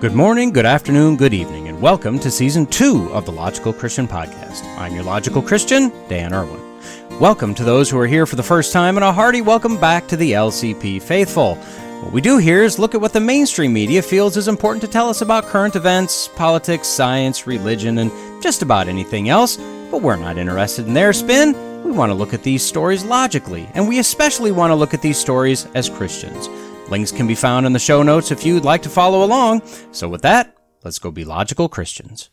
Good morning, good afternoon, good evening, and welcome to season two of the Logical Christian Podcast. I'm your Logical Christian, Dan Irwin. Welcome to those who are here for the first time, and a hearty welcome back to the LCP faithful. What we do here is look at what the mainstream media feels is important to tell us about current events, politics, science, religion, and just about anything else, but we're not interested in their spin. We want to look at these stories logically, and we especially want to look at these stories as Christians. Links can be found in the show notes if you'd like to follow along. So, with that, let's go be logical Christians.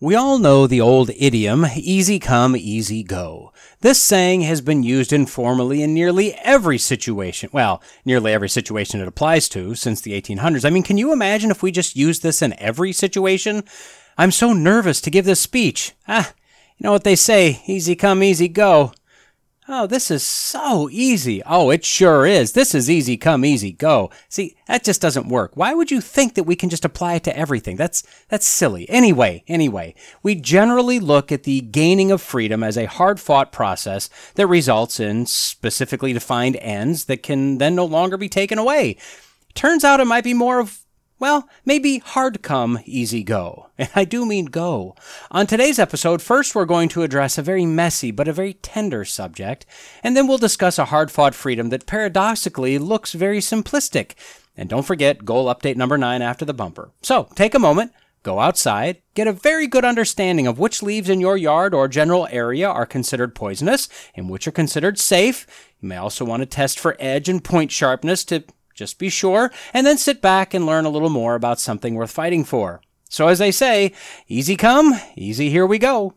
We all know the old idiom, easy come, easy go. This saying has been used informally in nearly every situation. Well, nearly every situation it applies to since the 1800s. I mean, can you imagine if we just used this in every situation? I'm so nervous to give this speech. Ah, you know what they say, easy come, easy go. Oh, this is so easy. Oh, it sure is. This is easy come, easy go. See, that just doesn't work. Why would you think that we can just apply it to everything? That's, that's silly. Anyway, anyway, we generally look at the gaining of freedom as a hard fought process that results in specifically defined ends that can then no longer be taken away. Turns out it might be more of well, maybe hard come, easy go. And I do mean go. On today's episode, first we're going to address a very messy but a very tender subject, and then we'll discuss a hard fought freedom that paradoxically looks very simplistic. And don't forget goal update number nine after the bumper. So take a moment, go outside, get a very good understanding of which leaves in your yard or general area are considered poisonous and which are considered safe. You may also want to test for edge and point sharpness to just be sure, and then sit back and learn a little more about something worth fighting for. So, as they say, easy come, easy here we go.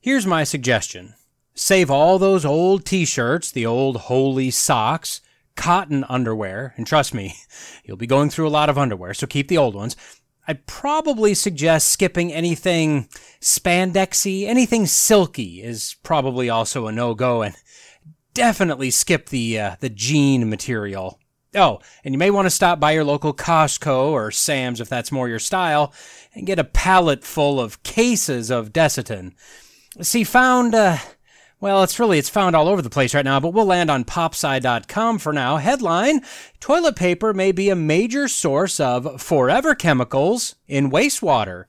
Here's my suggestion save all those old t shirts, the old holy socks, cotton underwear, and trust me, you'll be going through a lot of underwear, so keep the old ones. I'd probably suggest skipping anything spandexy, anything silky is probably also a no go, and definitely skip the uh, the jean material. Oh, and you may want to stop by your local Costco or Sam's if that's more your style and get a pallet full of cases of Desitin. See, found, uh, well, it's really, it's found all over the place right now, but we'll land on popsci.com for now. Headline, toilet paper may be a major source of forever chemicals in wastewater.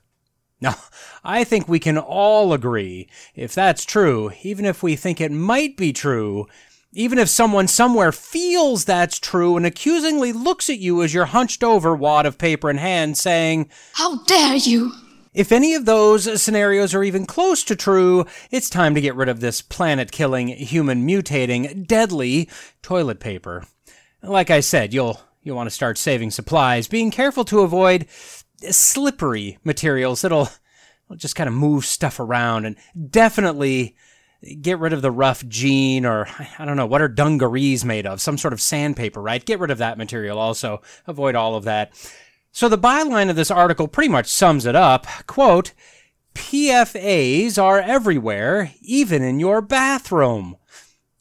Now, I think we can all agree, if that's true, even if we think it might be true, even if someone somewhere feels that's true and accusingly looks at you as your hunched over wad of paper in hand, saying, How dare you! If any of those scenarios are even close to true, it's time to get rid of this planet killing, human mutating, deadly toilet paper. Like I said, you'll you'll want to start saving supplies, being careful to avoid slippery materials that'll just kind of move stuff around and definitely get rid of the rough jean or I don't know what are dungarees made of? Some sort of sandpaper right? Get rid of that material also. Avoid all of that. So the byline of this article pretty much sums it up. Quote PFAs are everywhere even in your bathroom.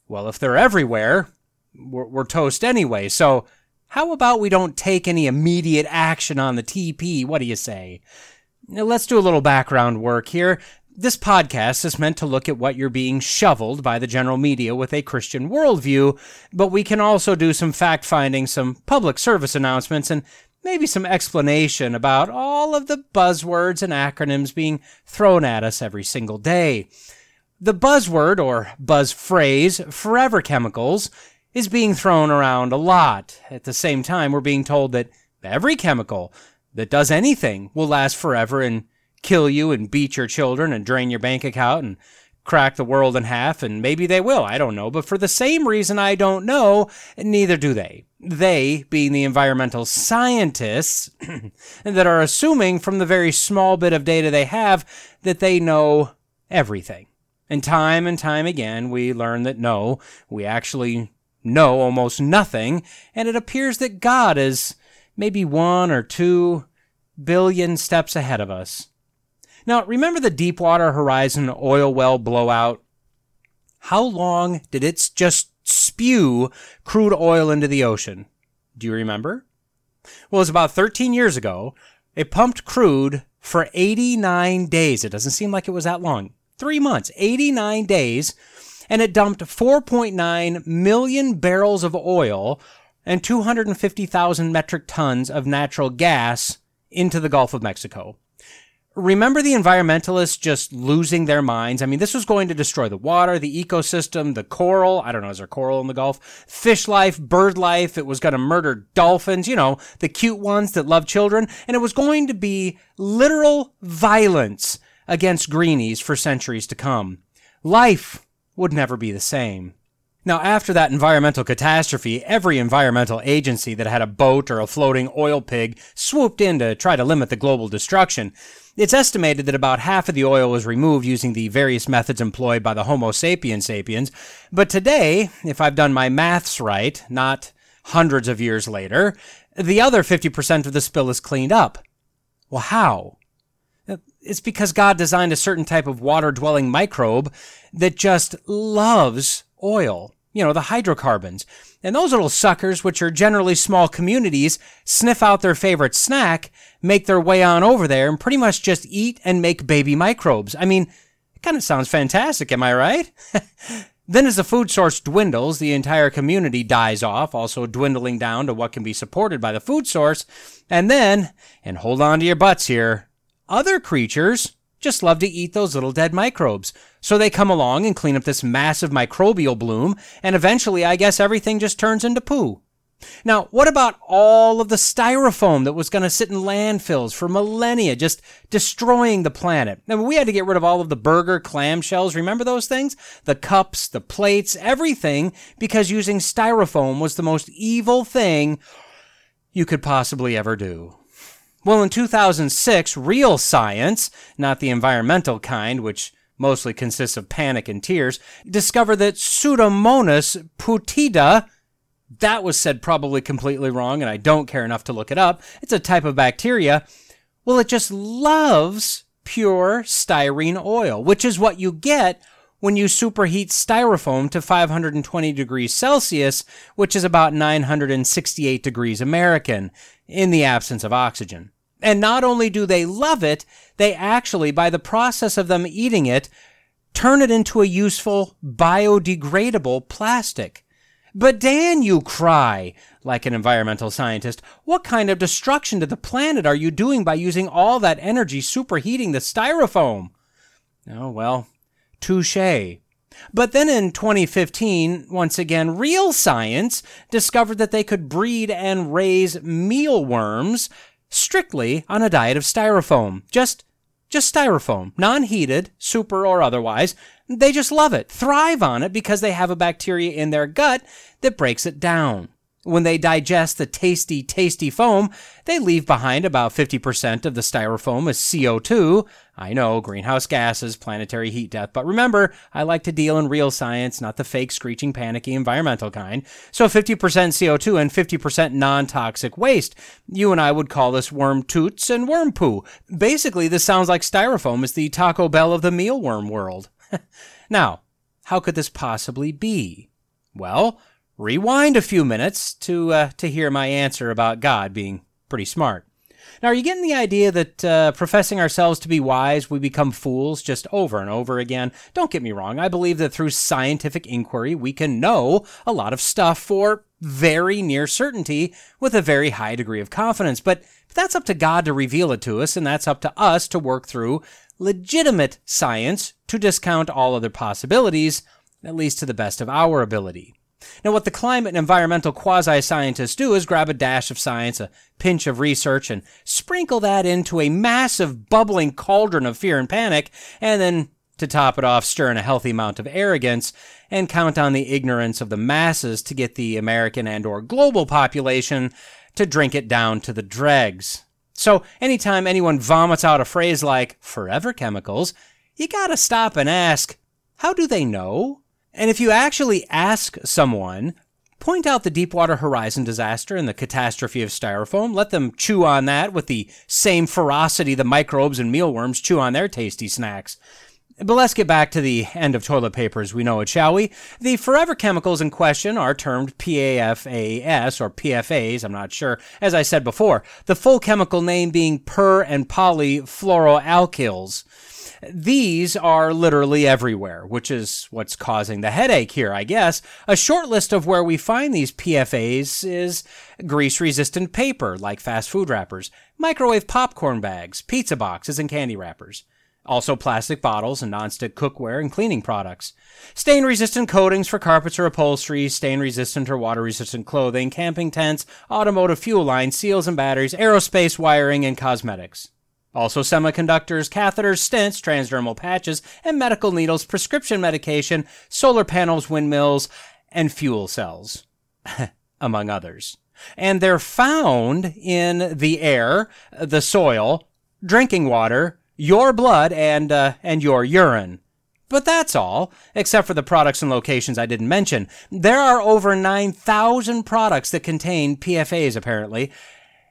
Well if they're everywhere we're, we're toast anyway. So how about we don't take any immediate action on the TP what do you say? Now, let's do a little background work here. This podcast is meant to look at what you're being shoveled by the general media with a Christian worldview, but we can also do some fact finding, some public service announcements, and maybe some explanation about all of the buzzwords and acronyms being thrown at us every single day. The buzzword or buzz phrase, forever chemicals, is being thrown around a lot. At the same time, we're being told that every chemical that does anything will last forever and kill you and beat your children and drain your bank account and crack the world in half, and maybe they will. I don't know. But for the same reason I don't know, neither do they. They, being the environmental scientists, that are assuming from the very small bit of data they have that they know everything. And time and time again, we learn that no, we actually know almost nothing, and it appears that God is maybe one or two billion steps ahead of us. Now, remember the Deepwater Horizon oil well blowout? How long did it just spew crude oil into the ocean? Do you remember? Well, it was about 13 years ago. It pumped crude for 89 days. It doesn't seem like it was that long. Three months, 89 days. And it dumped 4.9 million barrels of oil and 250,000 metric tons of natural gas into the Gulf of Mexico. Remember the environmentalists just losing their minds? I mean, this was going to destroy the water, the ecosystem, the coral. I don't know, is there coral in the Gulf? Fish life, bird life. It was going to murder dolphins, you know, the cute ones that love children. And it was going to be literal violence against greenies for centuries to come. Life would never be the same. Now, after that environmental catastrophe, every environmental agency that had a boat or a floating oil pig swooped in to try to limit the global destruction. It's estimated that about half of the oil was removed using the various methods employed by the Homo sapiens sapiens. But today, if I've done my maths right, not hundreds of years later, the other 50% of the spill is cleaned up. Well, how? It's because God designed a certain type of water dwelling microbe that just loves oil. You know, the hydrocarbons. And those little suckers, which are generally small communities, sniff out their favorite snack, make their way on over there, and pretty much just eat and make baby microbes. I mean, it kind of sounds fantastic, am I right? then, as the food source dwindles, the entire community dies off, also dwindling down to what can be supported by the food source. And then, and hold on to your butts here, other creatures just love to eat those little dead microbes. So they come along and clean up this massive microbial bloom, and eventually I guess everything just turns into poo. Now, what about all of the styrofoam that was going to sit in landfills for millennia, just destroying the planet? And we had to get rid of all of the burger clamshells. Remember those things? The cups, the plates, everything, because using styrofoam was the most evil thing you could possibly ever do. Well, in 2006, real science, not the environmental kind, which mostly consists of panic and tears, discover that Pseudomonas putida, that was said probably completely wrong, and I don't care enough to look it up. It's a type of bacteria. Well, it just loves pure styrene oil, which is what you get when you superheat styrofoam to 520 degrees Celsius, which is about 968 degrees American, in the absence of oxygen. And not only do they love it, they actually, by the process of them eating it, turn it into a useful biodegradable plastic. But Dan, you cry, like an environmental scientist, what kind of destruction to the planet are you doing by using all that energy superheating the styrofoam? Oh, well, touche. But then in 2015, once again, real science discovered that they could breed and raise mealworms strictly on a diet of styrofoam. Just just styrofoam, non-heated, super or otherwise. They just love it, thrive on it because they have a bacteria in their gut that breaks it down. When they digest the tasty, tasty foam, they leave behind about 50% of the styrofoam as CO2. I know, greenhouse gases, planetary heat death, but remember, I like to deal in real science, not the fake, screeching, panicky environmental kind. So 50% CO2 and 50% non toxic waste. You and I would call this worm toots and worm poo. Basically, this sounds like styrofoam is the Taco Bell of the mealworm world. now, how could this possibly be? Well, rewind a few minutes to uh, to hear my answer about God being pretty smart. Now, are you getting the idea that uh, professing ourselves to be wise, we become fools just over and over again? Don't get me wrong. I believe that through scientific inquiry, we can know a lot of stuff for very near certainty with a very high degree of confidence. But that's up to God to reveal it to us, and that's up to us to work through legitimate science to discount all other possibilities, at least to the best of our ability. Now, what the climate and environmental quasi scientists do is grab a dash of science, a pinch of research, and sprinkle that into a massive bubbling cauldron of fear and panic, and then, to top it off, stir in a healthy amount of arrogance and count on the ignorance of the masses to get the American and or global population to drink it down to the dregs. So, anytime anyone vomits out a phrase like forever chemicals, you gotta stop and ask, how do they know? And if you actually ask someone, point out the Deepwater Horizon disaster and the catastrophe of styrofoam, let them chew on that with the same ferocity the microbes and mealworms chew on their tasty snacks. But let's get back to the end of toilet paper as we know it, shall we? The forever chemicals in question are termed PAFAS or PFAs, I'm not sure, as I said before, the full chemical name being per and polyfluoroalkyls. These are literally everywhere, which is what's causing the headache here, I guess. A short list of where we find these PFAs is grease resistant paper, like fast food wrappers, microwave popcorn bags, pizza boxes, and candy wrappers. Also, plastic bottles and nonstick cookware and cleaning products. Stain resistant coatings for carpets or upholstery, stain resistant or water resistant clothing, camping tents, automotive fuel lines, seals and batteries, aerospace wiring, and cosmetics. Also, semiconductors, catheters, stents, transdermal patches, and medical needles, prescription medication, solar panels, windmills, and fuel cells, among others. And they're found in the air, the soil, drinking water, your blood and uh, and your urine. But that's all, except for the products and locations I didn't mention. There are over 9,000 products that contain PFAs, apparently.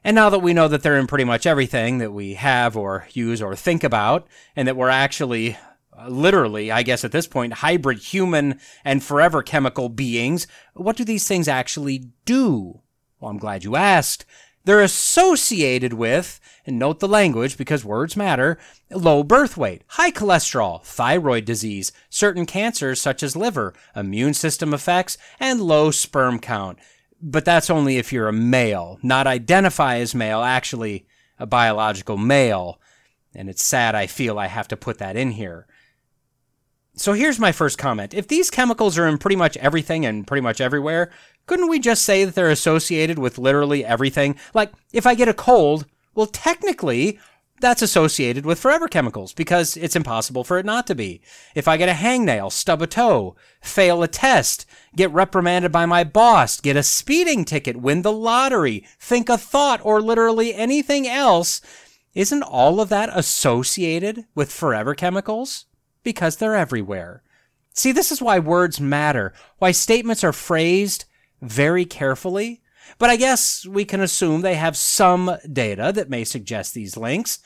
And now that we know that they're in pretty much everything that we have or use or think about, and that we're actually, uh, literally, I guess at this point, hybrid human and forever chemical beings, what do these things actually do? Well, I'm glad you asked. They're associated with, and note the language because words matter, low birth weight, high cholesterol, thyroid disease, certain cancers such as liver, immune system effects, and low sperm count. But that's only if you're a male, not identify as male, actually a biological male. And it's sad I feel I have to put that in here. So here's my first comment. If these chemicals are in pretty much everything and pretty much everywhere, couldn't we just say that they're associated with literally everything? Like, if I get a cold, well, technically, that's associated with forever chemicals because it's impossible for it not to be. If I get a hangnail, stub a toe, fail a test, get reprimanded by my boss, get a speeding ticket, win the lottery, think a thought, or literally anything else, isn't all of that associated with forever chemicals? Because they're everywhere. See, this is why words matter, why statements are phrased very carefully. But I guess we can assume they have some data that may suggest these links.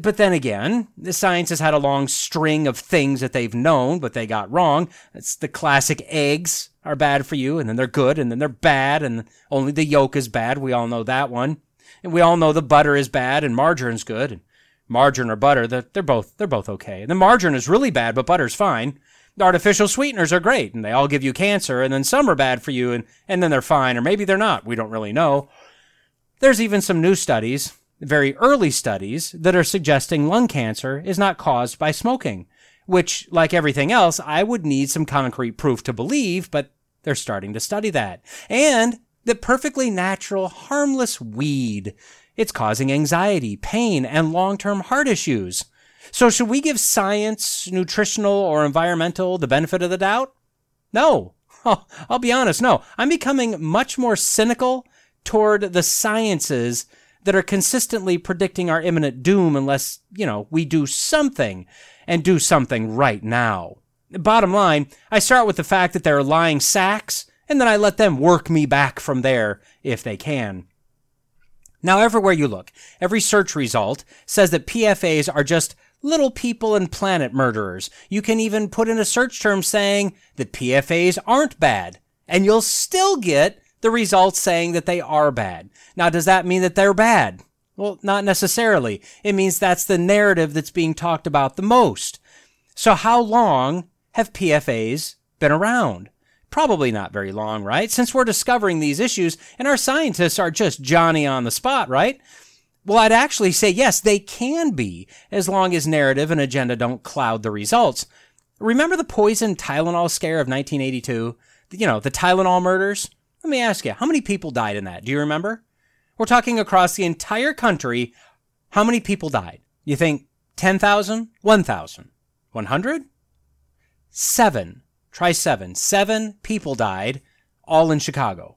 But then again, the science has had a long string of things that they've known, but they got wrong. It's the classic eggs are bad for you, and then they're good, and then they're bad, and only the yolk is bad. We all know that one. And we all know the butter is bad and margarine's good. And margarine or butter, they're both they're both okay. And the margarine is really bad, but butter's fine artificial sweeteners are great and they all give you cancer and then some are bad for you and, and then they're fine or maybe they're not. We don't really know. There's even some new studies, very early studies, that are suggesting lung cancer is not caused by smoking, which, like everything else, I would need some concrete proof to believe, but they're starting to study that. And the perfectly natural, harmless weed. It's causing anxiety, pain, and long-term heart issues. So should we give science, nutritional, or environmental the benefit of the doubt? No. I'll be honest, no. I'm becoming much more cynical toward the sciences that are consistently predicting our imminent doom unless, you know, we do something and do something right now. Bottom line, I start with the fact that they're lying sacks, and then I let them work me back from there if they can. Now, everywhere you look, every search result says that PFAs are just little people and planet murderers. You can even put in a search term saying that PFAs aren't bad, and you'll still get the results saying that they are bad. Now, does that mean that they're bad? Well, not necessarily. It means that's the narrative that's being talked about the most. So, how long have PFAs been around? Probably not very long, right? Since we're discovering these issues and our scientists are just Johnny on the spot, right? Well, I'd actually say yes, they can be, as long as narrative and agenda don't cloud the results. Remember the poison Tylenol scare of 1982? You know, the Tylenol murders? Let me ask you, how many people died in that? Do you remember? We're talking across the entire country. How many people died? You think 10,000? 1,000? 100? Seven. Try seven. Seven people died, all in Chicago.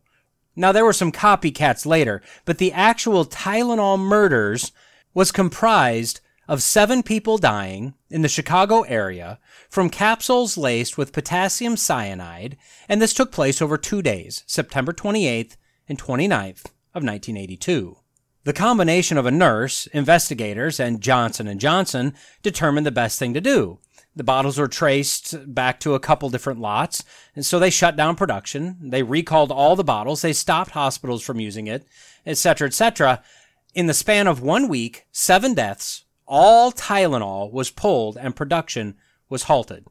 Now, there were some copycats later, but the actual Tylenol murders was comprised of seven people dying in the Chicago area from capsules laced with potassium cyanide, and this took place over two days, September 28th and 29th of 1982. The combination of a nurse, investigators, and Johnson & Johnson determined the best thing to do. The bottles were traced back to a couple different lots, and so they shut down production. They recalled all the bottles. They stopped hospitals from using it, etc., etc. In the span of one week, seven deaths, all Tylenol was pulled and production was halted.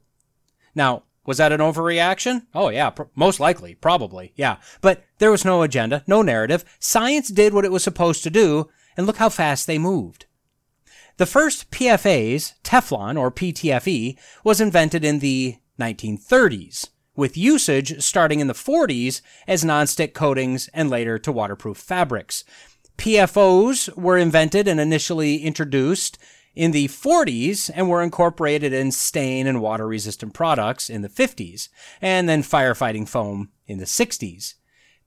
Now, was that an overreaction? Oh, yeah, pr- most likely, probably, yeah. But there was no agenda, no narrative. Science did what it was supposed to do, and look how fast they moved. The first PFAs, Teflon or PTFE, was invented in the 1930s, with usage starting in the 40s as nonstick coatings and later to waterproof fabrics. PFOs were invented and initially introduced in the 40s and were incorporated in stain and water resistant products in the 50s, and then firefighting foam in the 60s.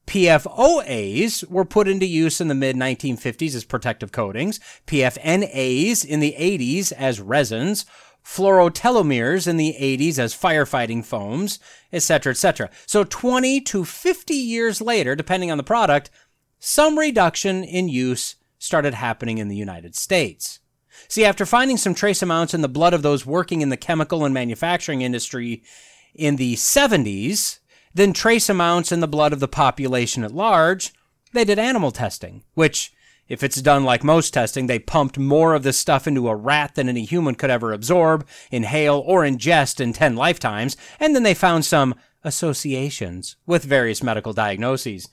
PFOAs were put into use in the mid 1950s as protective coatings, PFNAs in the 80s as resins, fluorotelomers in the 80s as firefighting foams, etc., etc. So 20 to 50 years later, depending on the product, some reduction in use started happening in the United States. See, after finding some trace amounts in the blood of those working in the chemical and manufacturing industry in the 70s, then trace amounts in the blood of the population at large, they did animal testing, which, if it's done like most testing, they pumped more of this stuff into a rat than any human could ever absorb, inhale, or ingest in 10 lifetimes, and then they found some associations with various medical diagnoses.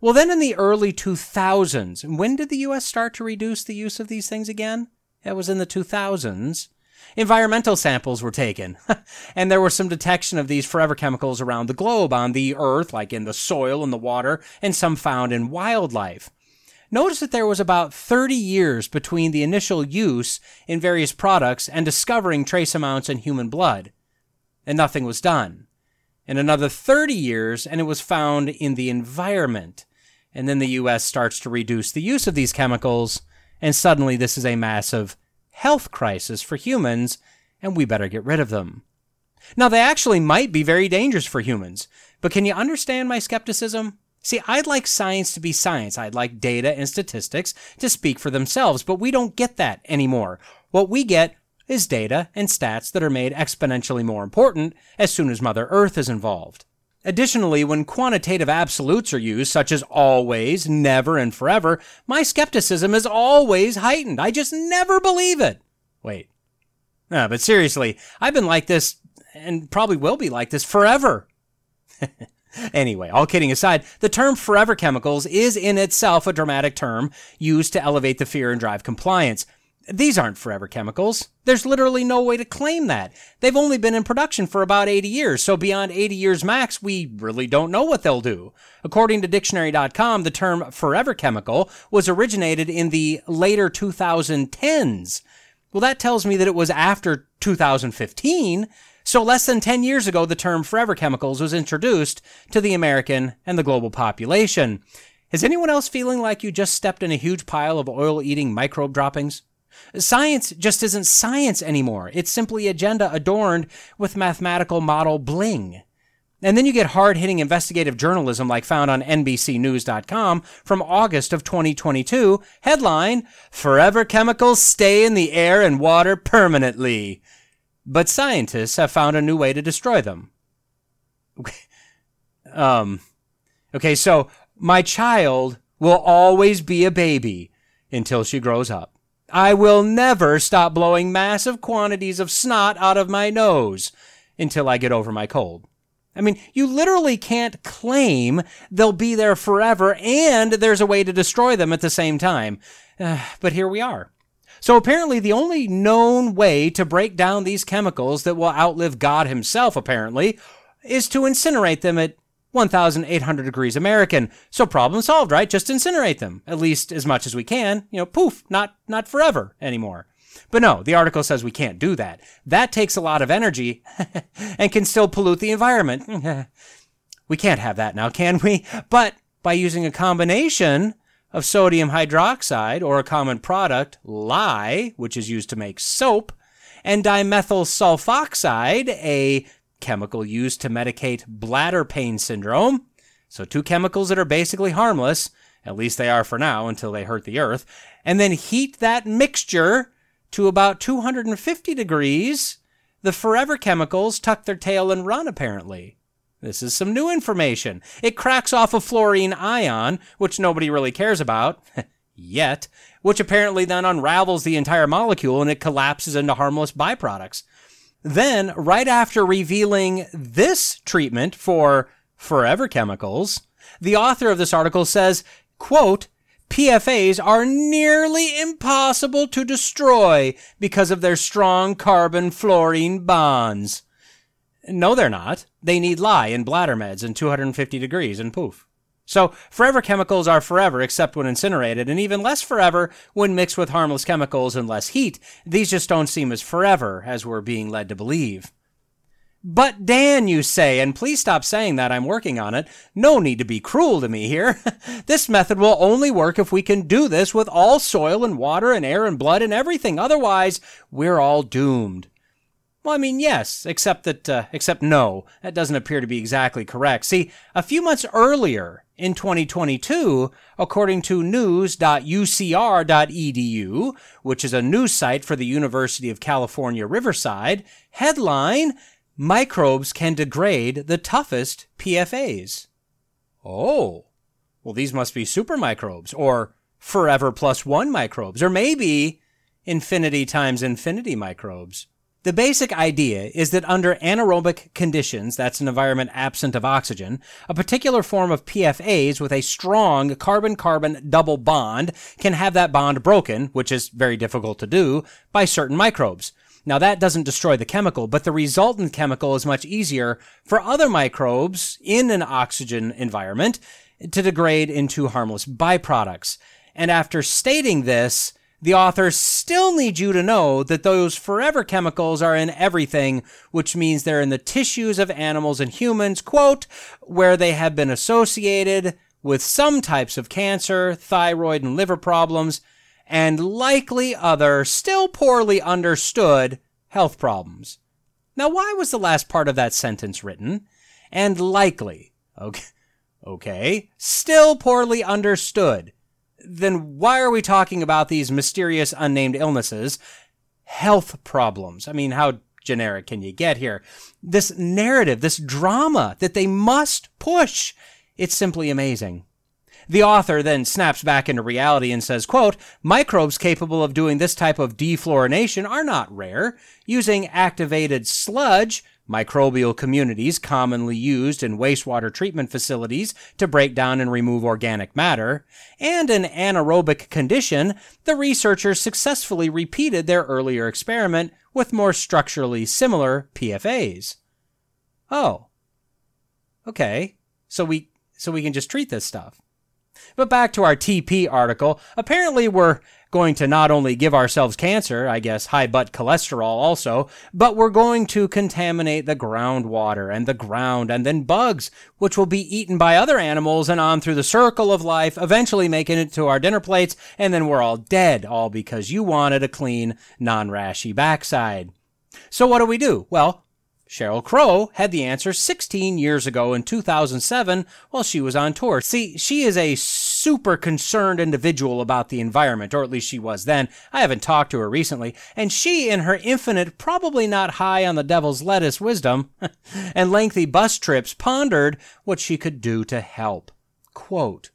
Well, then in the early 2000s, when did the US start to reduce the use of these things again? It was in the 2000s. Environmental samples were taken, and there was some detection of these forever chemicals around the globe on the earth, like in the soil and the water, and some found in wildlife. Notice that there was about 30 years between the initial use in various products and discovering trace amounts in human blood, and nothing was done. And another 30 years, and it was found in the environment. And then the US starts to reduce the use of these chemicals, and suddenly this is a massive health crisis for humans, and we better get rid of them. Now, they actually might be very dangerous for humans, but can you understand my skepticism? See, I'd like science to be science. I'd like data and statistics to speak for themselves, but we don't get that anymore. What we get is data and stats that are made exponentially more important as soon as Mother Earth is involved. Additionally, when quantitative absolutes are used, such as always, never, and forever, my skepticism is always heightened. I just never believe it. Wait. No, but seriously, I've been like this, and probably will be like this forever. anyway, all kidding aside, the term forever chemicals is in itself a dramatic term used to elevate the fear and drive compliance. These aren't forever chemicals. There's literally no way to claim that. They've only been in production for about 80 years, so beyond 80 years max, we really don't know what they'll do. According to dictionary.com, the term forever chemical was originated in the later 2010s. Well, that tells me that it was after 2015. So less than 10 years ago, the term forever chemicals was introduced to the American and the global population. Is anyone else feeling like you just stepped in a huge pile of oil eating microbe droppings? Science just isn't science anymore. It's simply agenda adorned with mathematical model bling. And then you get hard hitting investigative journalism like found on NBCNews.com from August of 2022. Headline Forever chemicals stay in the air and water permanently. But scientists have found a new way to destroy them. um, okay, so my child will always be a baby until she grows up. I will never stop blowing massive quantities of snot out of my nose until I get over my cold. I mean, you literally can't claim they'll be there forever and there's a way to destroy them at the same time. Uh, but here we are. So apparently the only known way to break down these chemicals that will outlive God himself, apparently, is to incinerate them at 1,800 degrees American. So problem solved, right? Just incinerate them, at least as much as we can. You know, poof, not, not forever anymore. But no, the article says we can't do that. That takes a lot of energy and can still pollute the environment. we can't have that now, can we? But by using a combination of sodium hydroxide or a common product, lye, which is used to make soap, and dimethyl sulfoxide, a chemical used to medicate bladder pain syndrome. So, two chemicals that are basically harmless, at least they are for now until they hurt the earth, and then heat that mixture to about 250 degrees. The forever chemicals tuck their tail and run, apparently. This is some new information. It cracks off a fluorine ion, which nobody really cares about. yet, which apparently then unravels the entire molecule and it collapses into harmless byproducts. Then, right after revealing this treatment for forever chemicals, the author of this article says, quote, PFAs are nearly impossible to destroy because of their strong carbon fluorine bonds. No, they're not. They need lye and bladder meds and 250 degrees and poof. So, forever chemicals are forever except when incinerated, and even less forever when mixed with harmless chemicals and less heat. These just don't seem as forever as we're being led to believe. But Dan, you say, and please stop saying that, I'm working on it. No need to be cruel to me here. this method will only work if we can do this with all soil and water and air and blood and everything. Otherwise, we're all doomed. Well, I mean, yes, except that, uh, except no, that doesn't appear to be exactly correct. See, a few months earlier in 2022, according to news.ucr.edu, which is a news site for the University of California, Riverside, headline, microbes can degrade the toughest PFAs. Oh, well, these must be super microbes or forever plus one microbes, or maybe infinity times infinity microbes. The basic idea is that under anaerobic conditions, that's an environment absent of oxygen, a particular form of PFAs with a strong carbon-carbon double bond can have that bond broken, which is very difficult to do, by certain microbes. Now that doesn't destroy the chemical, but the resultant chemical is much easier for other microbes in an oxygen environment to degrade into harmless byproducts. And after stating this, the author still needs you to know that those forever chemicals are in everything, which means they're in the tissues of animals and humans, quote, where they have been associated with some types of cancer, thyroid and liver problems, and likely other, still poorly understood, health problems. Now, why was the last part of that sentence written? And likely. Okay. Okay. Still poorly understood then why are we talking about these mysterious unnamed illnesses? Health problems. I mean, how generic can you get here? This narrative, this drama that they must push. It's simply amazing. The author then snaps back into reality and says, quote, microbes capable of doing this type of defluorination are not rare. Using activated sludge, microbial communities commonly used in wastewater treatment facilities to break down and remove organic matter, and an anaerobic condition, the researchers successfully repeated their earlier experiment with more structurally similar PFAs. Oh. Okay. So we so we can just treat this stuff. But back to our TP article. Apparently we're going to not only give ourselves cancer, I guess high butt cholesterol also, but we're going to contaminate the groundwater and the ground and then bugs, which will be eaten by other animals and on through the circle of life, eventually making it to our dinner plates, and then we're all dead, all because you wanted a clean, non-rashy backside. So what do we do? Well, Sheryl Crow had the answer 16 years ago in 2007 while she was on tour. See, she is a super concerned individual about the environment, or at least she was then. I haven't talked to her recently. And she, in her infinite, probably not high on the devil's lettuce wisdom and lengthy bus trips, pondered what she could do to help. Quote,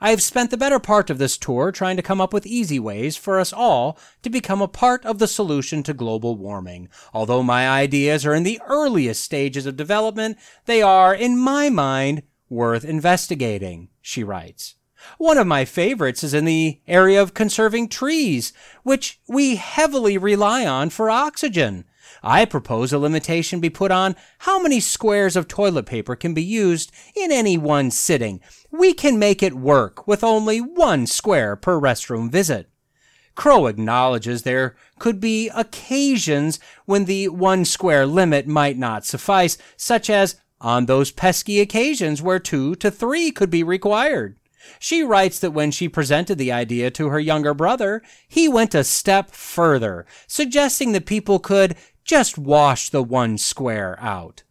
I have spent the better part of this tour trying to come up with easy ways for us all to become a part of the solution to global warming. Although my ideas are in the earliest stages of development, they are, in my mind, worth investigating, she writes. One of my favorites is in the area of conserving trees, which we heavily rely on for oxygen. I propose a limitation be put on how many squares of toilet paper can be used in any one sitting. We can make it work with only one square per restroom visit. Crow acknowledges there could be occasions when the one square limit might not suffice, such as on those pesky occasions where two to three could be required. She writes that when she presented the idea to her younger brother, he went a step further, suggesting that people could just wash the one square out.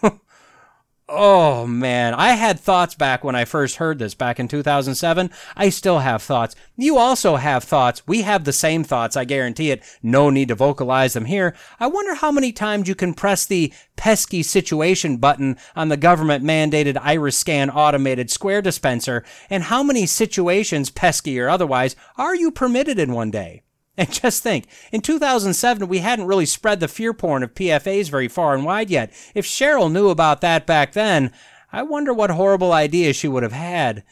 Oh man, I had thoughts back when I first heard this back in 2007. I still have thoughts. You also have thoughts. We have the same thoughts, I guarantee it. No need to vocalize them here. I wonder how many times you can press the pesky situation button on the government mandated iris scan automated square dispenser and how many situations, pesky or otherwise, are you permitted in one day? And just think, in 2007, we hadn't really spread the fear porn of PFAs very far and wide yet. If Sheryl knew about that back then, I wonder what horrible ideas she would have had.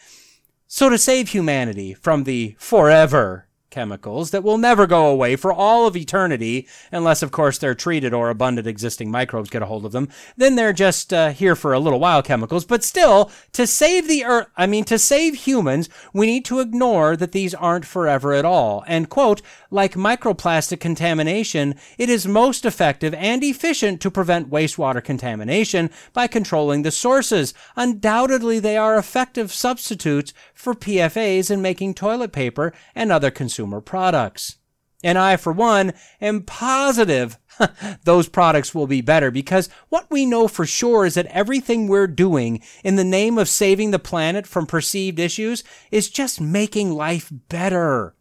So to save humanity from the forever chemicals that will never go away for all of eternity, unless, of course, they're treated or abundant existing microbes get a hold of them. Then they're just uh, here for a little while chemicals. But still, to save the earth, I mean, to save humans, we need to ignore that these aren't forever at all. And, quote, like microplastic contamination, it is most effective and efficient to prevent wastewater contamination by controlling the sources. Undoubtedly, they are effective substitutes for PFAs in making toilet paper and other consumer consumer products. And I, for one, am positive those products will be better because what we know for sure is that everything we're doing in the name of saving the planet from perceived issues is just making life better.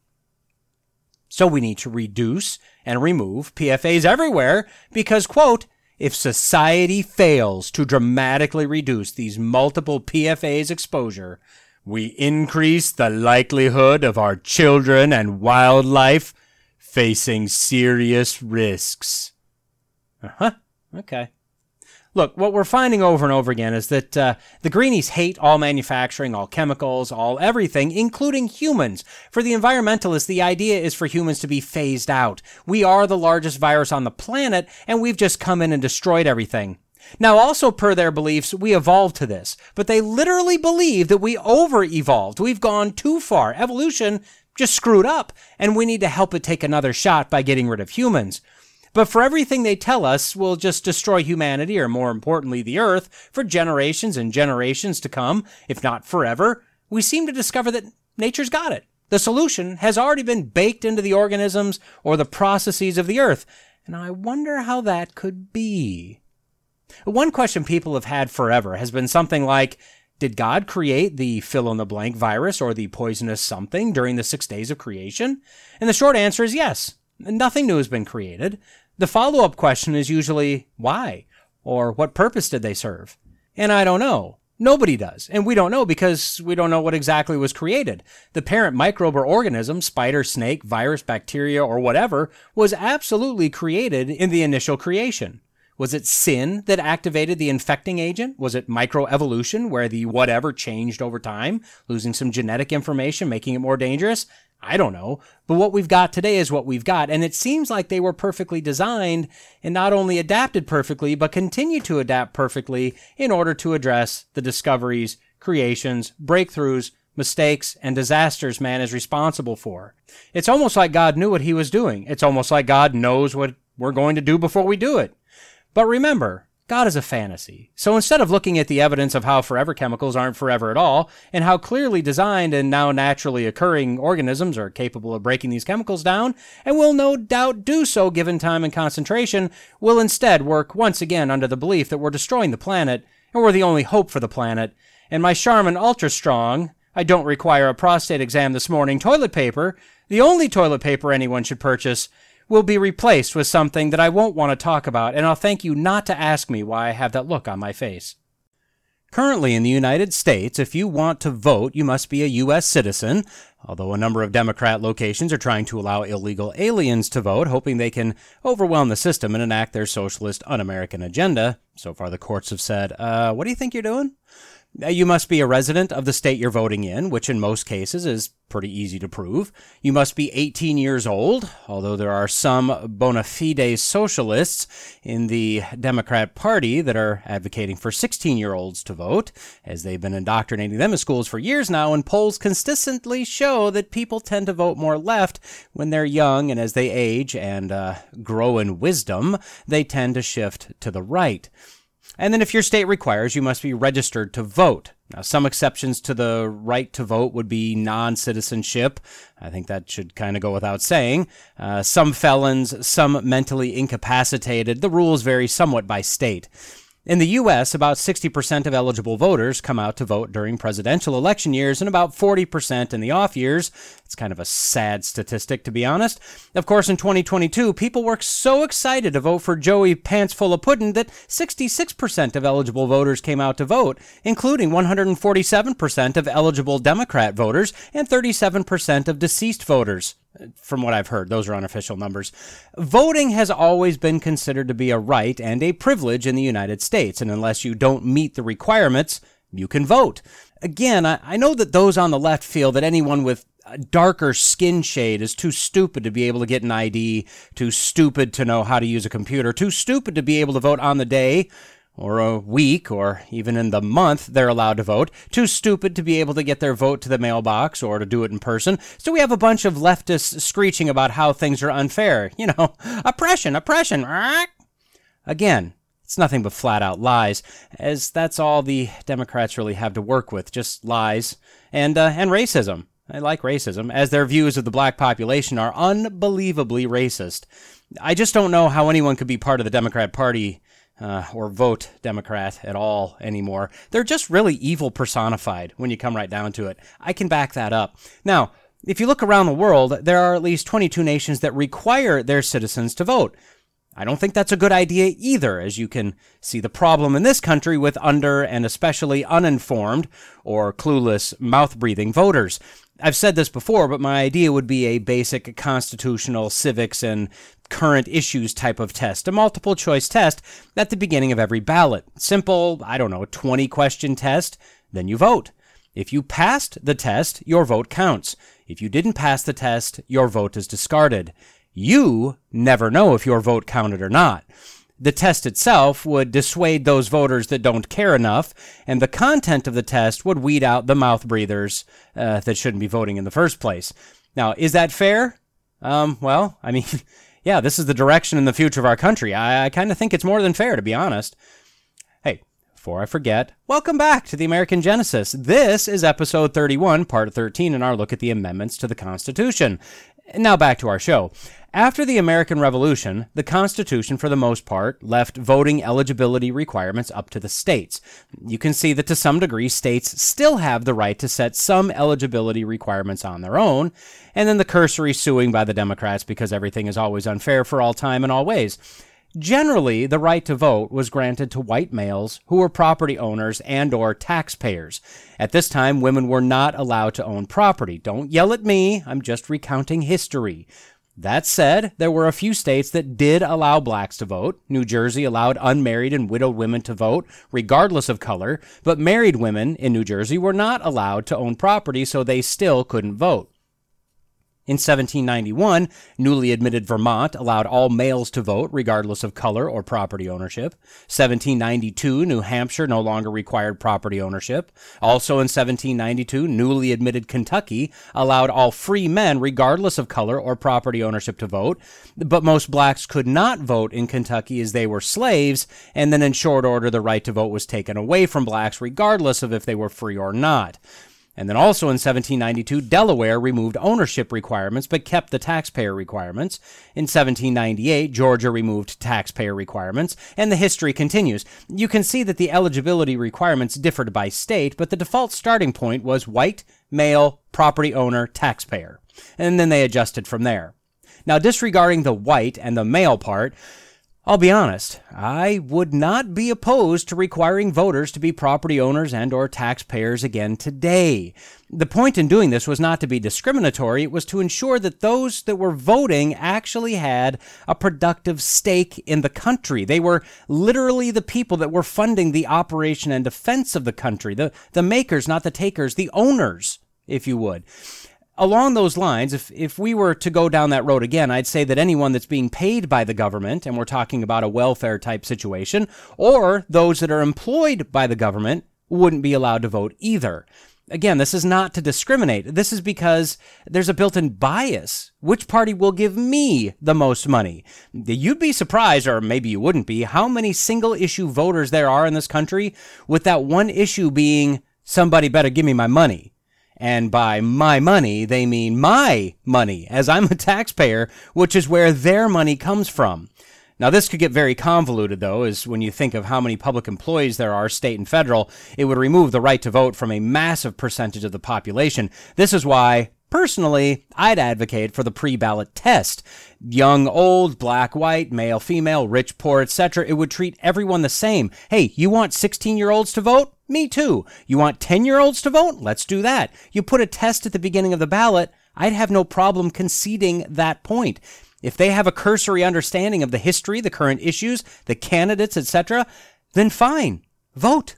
So we need to reduce and remove PFAs everywhere because, quote, if society fails to dramatically reduce these multiple PFAs exposure, we increase the likelihood of our children and wildlife facing serious risks. Uh huh. Okay. Look, what we're finding over and over again is that uh, the greenies hate all manufacturing, all chemicals, all everything, including humans. For the environmentalists, the idea is for humans to be phased out. We are the largest virus on the planet, and we've just come in and destroyed everything. Now, also per their beliefs, we evolved to this, but they literally believe that we over evolved. We've gone too far. Evolution just screwed up, and we need to help it take another shot by getting rid of humans. But for everything they tell us we'll just destroy humanity, or more importantly, the earth, for generations and generations to come, if not forever, we seem to discover that nature's got it. The solution has already been baked into the organisms or the processes of the earth. And I wonder how that could be. One question people have had forever has been something like, did God create the fill in the blank virus or the poisonous something during the six days of creation? And the short answer is yes. Nothing new has been created. The follow up question is usually why? Or what purpose did they serve? And I don't know. Nobody does. And we don't know because we don't know what exactly was created. The parent microbe or organism, spider, snake, virus, bacteria, or whatever, was absolutely created in the initial creation. Was it sin that activated the infecting agent? Was it microevolution where the whatever changed over time, losing some genetic information, making it more dangerous? I don't know. But what we've got today is what we've got. And it seems like they were perfectly designed and not only adapted perfectly, but continue to adapt perfectly in order to address the discoveries, creations, breakthroughs, mistakes, and disasters man is responsible for. It's almost like God knew what he was doing. It's almost like God knows what we're going to do before we do it. But remember, God is a fantasy. So instead of looking at the evidence of how forever chemicals aren't forever at all, and how clearly designed and now naturally occurring organisms are capable of breaking these chemicals down, and will no doubt do so given time and concentration, we'll instead work once again under the belief that we're destroying the planet, and we're the only hope for the planet, and my Charmin Ultra Strong, I don't require a prostate exam this morning toilet paper, the only toilet paper anyone should purchase, will be replaced with something that I won't want to talk about, and I'll thank you not to ask me why I have that look on my face. Currently in the United States, if you want to vote, you must be a U.S. citizen, although a number of Democrat locations are trying to allow illegal aliens to vote, hoping they can overwhelm the system and enact their socialist un American agenda. So far, the courts have said, uh, what do you think you're doing? You must be a resident of the state you're voting in, which in most cases is pretty easy to prove. You must be 18 years old, although there are some bona fide socialists in the Democrat Party that are advocating for 16 year olds to vote, as they've been indoctrinating them in schools for years now, and polls consistently show that people tend to vote more left when they're young, and as they age and uh, grow in wisdom, they tend to shift to the right. And then if your state requires, you must be registered to vote. Now, some exceptions to the right to vote would be non citizenship. I think that should kind of go without saying. Uh, some felons, some mentally incapacitated. The rules vary somewhat by state. In the U.S., about 60% of eligible voters come out to vote during presidential election years and about 40% in the off years. It's kind of a sad statistic, to be honest. Of course, in 2022, people were so excited to vote for Joey Pants Full of Puddin' that 66% of eligible voters came out to vote, including 147% of eligible Democrat voters and 37% of deceased voters from what I've heard. Those are unofficial numbers. Voting has always been considered to be a right and a privilege in the United States, and unless you don't meet the requirements, you can vote. Again, I, I know that those on the left feel that anyone with a darker skin shade is too stupid to be able to get an ID, too stupid to know how to use a computer, too stupid to be able to vote on the day or a week or even in the month they're allowed to vote. Too stupid to be able to get their vote to the mailbox or to do it in person. So we have a bunch of leftists screeching about how things are unfair. You know, oppression, oppression. Again, it's nothing but flat out lies, as that's all the Democrats really have to work with, just lies and uh, and racism. I like racism, as their views of the black population are unbelievably racist. I just don't know how anyone could be part of the Democrat Party uh, or vote Democrat at all anymore. They're just really evil personified when you come right down to it. I can back that up. Now, if you look around the world, there are at least 22 nations that require their citizens to vote. I don't think that's a good idea either, as you can see the problem in this country with under and especially uninformed or clueless mouth breathing voters. I've said this before, but my idea would be a basic constitutional, civics, and current issues type of test, a multiple choice test at the beginning of every ballot. Simple, I don't know, 20 question test, then you vote. If you passed the test, your vote counts. If you didn't pass the test, your vote is discarded. You never know if your vote counted or not. The test itself would dissuade those voters that don't care enough, and the content of the test would weed out the mouth breathers uh, that shouldn't be voting in the first place. Now, is that fair? Um, well, I mean, yeah, this is the direction in the future of our country. I, I kind of think it's more than fair, to be honest. Hey, before I forget, welcome back to the American Genesis. This is episode 31, part 13 in our look at the amendments to the Constitution. Now back to our show. After the American Revolution, the Constitution, for the most part, left voting eligibility requirements up to the states. You can see that to some degree, states still have the right to set some eligibility requirements on their own, and then the cursory suing by the Democrats because everything is always unfair for all time and all ways. Generally, the right to vote was granted to white males who were property owners and or taxpayers. At this time, women were not allowed to own property. Don't yell at me, I'm just recounting history. That said, there were a few states that did allow blacks to vote. New Jersey allowed unmarried and widowed women to vote, regardless of color, but married women in New Jersey were not allowed to own property, so they still couldn't vote. In 1791, newly admitted Vermont allowed all males to vote, regardless of color or property ownership. 1792, New Hampshire no longer required property ownership. Also in 1792, newly admitted Kentucky allowed all free men, regardless of color or property ownership, to vote. But most blacks could not vote in Kentucky as they were slaves, and then in short order, the right to vote was taken away from blacks, regardless of if they were free or not. And then also in 1792, Delaware removed ownership requirements but kept the taxpayer requirements. In 1798, Georgia removed taxpayer requirements, and the history continues. You can see that the eligibility requirements differed by state, but the default starting point was white, male, property owner, taxpayer. And then they adjusted from there. Now, disregarding the white and the male part, I'll be honest, I would not be opposed to requiring voters to be property owners and or taxpayers again today. The point in doing this was not to be discriminatory, it was to ensure that those that were voting actually had a productive stake in the country. They were literally the people that were funding the operation and defense of the country, the, the makers, not the takers, the owners, if you would along those lines, if, if we were to go down that road again, I'd say that anyone that's being paid by the government, and we're talking about a welfare type situation, or those that are employed by the government, wouldn't be allowed to vote either. Again, this is not to discriminate. This is because there's a built in bias. Which party will give me the most money? You'd be surprised, or maybe you wouldn't be, how many single issue voters there are in this country, with that one issue being somebody better give me my money. And by my money, they mean my money, as I'm a taxpayer, which is where their money comes from. Now, this could get very convoluted, though, as when you think of how many public employees there are, state and federal, it would remove the right to vote from a massive percentage of the population. This is why Personally, I'd advocate for the pre-ballot test. Young, old, black, white, male, female, rich, poor, etc. It would treat everyone the same. Hey, you want 16-year-olds to vote? Me too. You want 10-year-olds to vote? Let's do that. You put a test at the beginning of the ballot, I'd have no problem conceding that point. If they have a cursory understanding of the history, the current issues, the candidates, etc., then fine. Vote.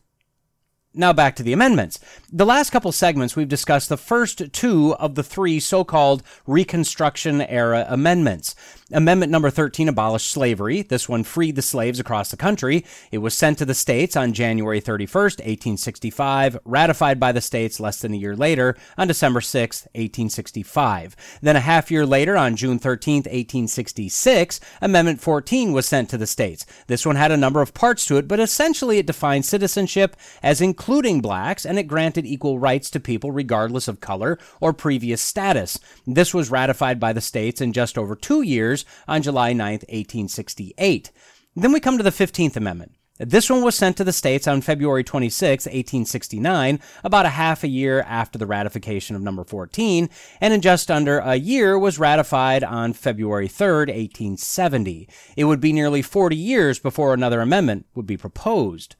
Now back to the amendments. The last couple segments we've discussed the first two of the three so-called Reconstruction era amendments. Amendment number 13 abolished slavery. This one freed the slaves across the country. It was sent to the states on January 31st, 1865, ratified by the states less than a year later on December 6th, 1865. Then a half year later on June 13th, 1866, Amendment 14 was sent to the states. This one had a number of parts to it, but essentially it defined citizenship as including blacks and it granted equal rights to people regardless of color or previous status. This was ratified by the states in just over two years on July 9, 1868. Then we come to the 15th Amendment. This one was sent to the states on February 26, 1869, about a half a year after the ratification of number 14, and in just under a year was ratified on February 3, 1870. It would be nearly 40 years before another amendment would be proposed.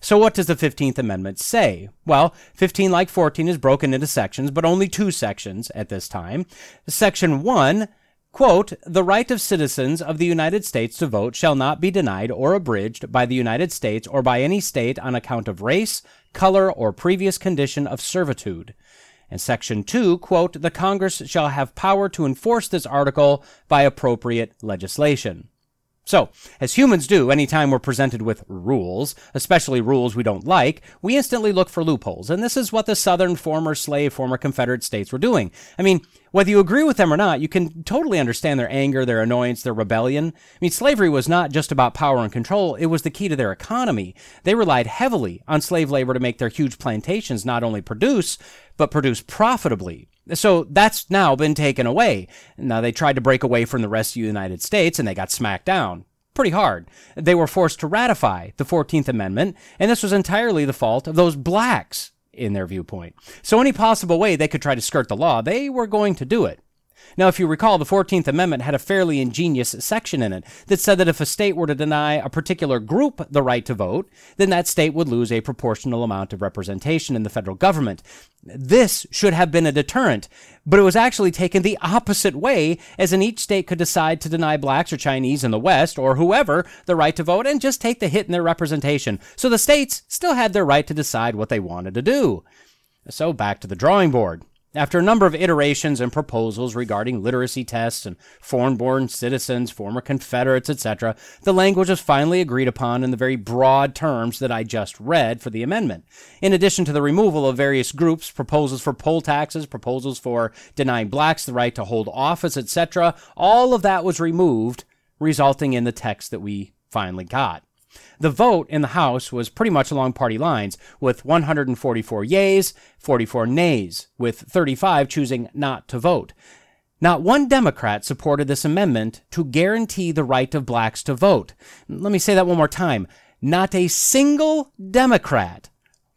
So what does the 15th Amendment say? Well, 15 like 14 is broken into sections, but only two sections at this time. Section 1 Quote, the right of citizens of the United States to vote shall not be denied or abridged by the United States or by any state on account of race, color, or previous condition of servitude. And section 2, quote, the Congress shall have power to enforce this article by appropriate legislation. So, as humans do anytime we're presented with rules, especially rules we don't like, we instantly look for loopholes. And this is what the southern former slave, former Confederate states were doing. I mean, whether you agree with them or not, you can totally understand their anger, their annoyance, their rebellion. I mean, slavery was not just about power and control, it was the key to their economy. They relied heavily on slave labor to make their huge plantations not only produce, but produce profitably. So that's now been taken away. Now they tried to break away from the rest of the United States and they got smacked down. Pretty hard. They were forced to ratify the 14th Amendment, and this was entirely the fault of those blacks in their viewpoint. So any possible way they could try to skirt the law, they were going to do it. Now, if you recall, the 14th Amendment had a fairly ingenious section in it that said that if a state were to deny a particular group the right to vote, then that state would lose a proportional amount of representation in the federal government. This should have been a deterrent, but it was actually taken the opposite way, as in each state could decide to deny blacks or Chinese in the West, or whoever, the right to vote and just take the hit in their representation. So the states still had their right to decide what they wanted to do. So back to the drawing board. After a number of iterations and proposals regarding literacy tests and foreign born citizens, former Confederates, etc., the language was finally agreed upon in the very broad terms that I just read for the amendment. In addition to the removal of various groups, proposals for poll taxes, proposals for denying blacks the right to hold office, etc., all of that was removed, resulting in the text that we finally got. The vote in the House was pretty much along party lines, with 144 yeas, 44 nays, with 35 choosing not to vote. Not one Democrat supported this amendment to guarantee the right of blacks to vote. Let me say that one more time. Not a single Democrat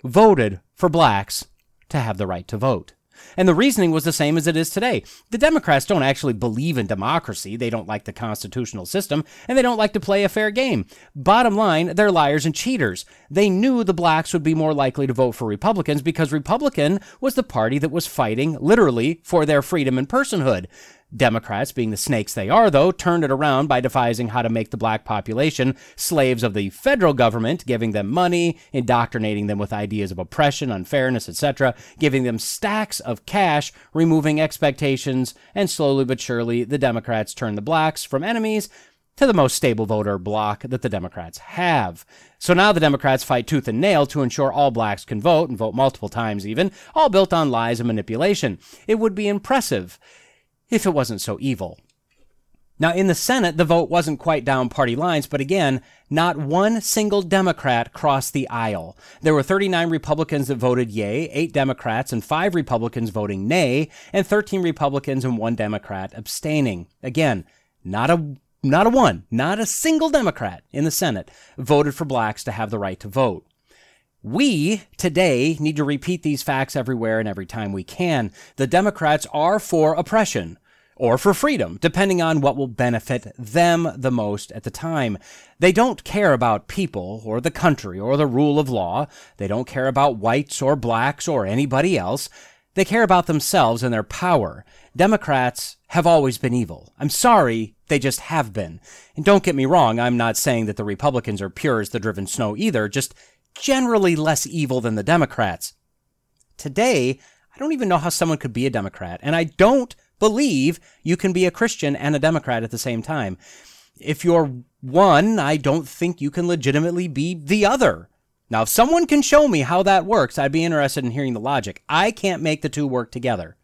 voted for blacks to have the right to vote. And the reasoning was the same as it is today. The Democrats don't actually believe in democracy. They don't like the constitutional system, and they don't like to play a fair game. Bottom line, they're liars and cheaters. They knew the blacks would be more likely to vote for Republicans because Republican was the party that was fighting, literally, for their freedom and personhood. Democrats, being the snakes they are, though, turned it around by devising how to make the black population slaves of the federal government, giving them money, indoctrinating them with ideas of oppression, unfairness, etc., giving them stacks of cash, removing expectations, and slowly but surely the Democrats turned the blacks from enemies to the most stable voter bloc that the Democrats have. So now the Democrats fight tooth and nail to ensure all blacks can vote, and vote multiple times even, all built on lies and manipulation. It would be impressive if it wasn't so evil. Now, in the Senate, the vote wasn't quite down party lines, but again, not one single Democrat crossed the aisle. There were 39 Republicans that voted yay, 8 Democrats and 5 Republicans voting nay, and 13 Republicans and 1 Democrat abstaining. Again, not a not a one, not a single Democrat in the Senate voted for blacks to have the right to vote. We today need to repeat these facts everywhere and every time we can. The Democrats are for oppression or for freedom, depending on what will benefit them the most at the time. They don't care about people or the country or the rule of law. They don't care about whites or blacks or anybody else. They care about themselves and their power. Democrats have always been evil. I'm sorry, they just have been. And don't get me wrong, I'm not saying that the Republicans are pure as the driven snow either, just generally less evil than the Democrats. Today, I don't even know how someone could be a Democrat, and I don't believe you can be a Christian and a Democrat at the same time. If you're one, I don't think you can legitimately be the other. Now, if someone can show me how that works, I'd be interested in hearing the logic. I can't make the two work together.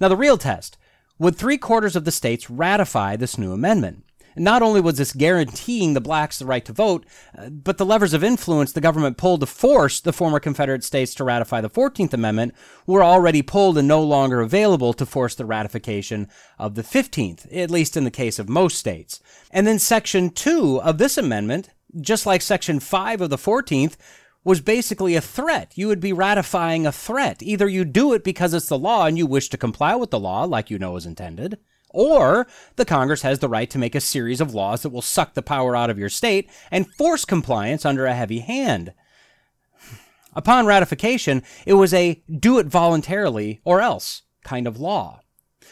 Now, the real test would three quarters of the states ratify this new amendment? Not only was this guaranteeing the blacks the right to vote, uh, but the levers of influence the government pulled to force the former Confederate states to ratify the 14th Amendment were already pulled and no longer available to force the ratification of the 15th, at least in the case of most states. And then Section 2 of this amendment, just like Section 5 of the 14th, was basically a threat. You would be ratifying a threat. Either you do it because it's the law and you wish to comply with the law like you know is intended, or the Congress has the right to make a series of laws that will suck the power out of your state and force compliance under a heavy hand. Upon ratification, it was a do it voluntarily or else kind of law.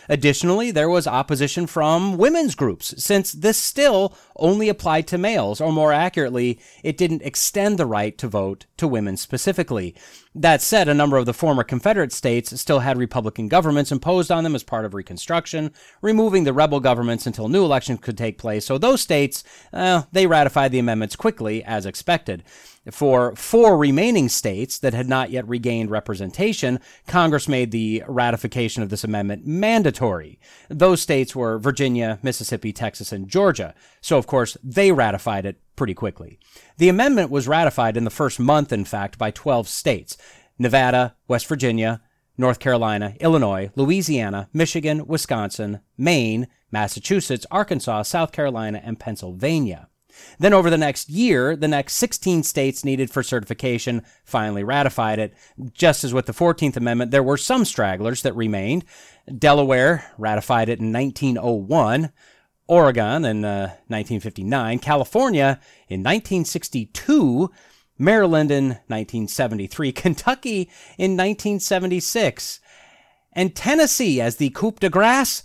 Additionally, there was opposition from women's groups, since this still only applied to males, or more accurately, it didn't extend the right to vote to women specifically. That said, a number of the former Confederate states still had Republican governments imposed on them as part of Reconstruction, removing the rebel governments until new elections could take place. So those states, uh, they ratified the amendments quickly, as expected. For four remaining states that had not yet regained representation, Congress made the ratification of this amendment mandatory. Those states were Virginia, Mississippi, Texas, and Georgia. So, of course, they ratified it pretty quickly. The amendment was ratified in the first month, in fact, by 12 states Nevada, West Virginia, North Carolina, Illinois, Louisiana, Michigan, Wisconsin, Maine, Massachusetts, Arkansas, South Carolina, and Pennsylvania. Then over the next year, the next 16 states needed for certification finally ratified it. Just as with the 14th Amendment, there were some stragglers that remained. Delaware ratified it in 1901. Oregon in uh, 1959, California in 1962, Maryland in 1973, Kentucky in 1976, and Tennessee as the coup de grace,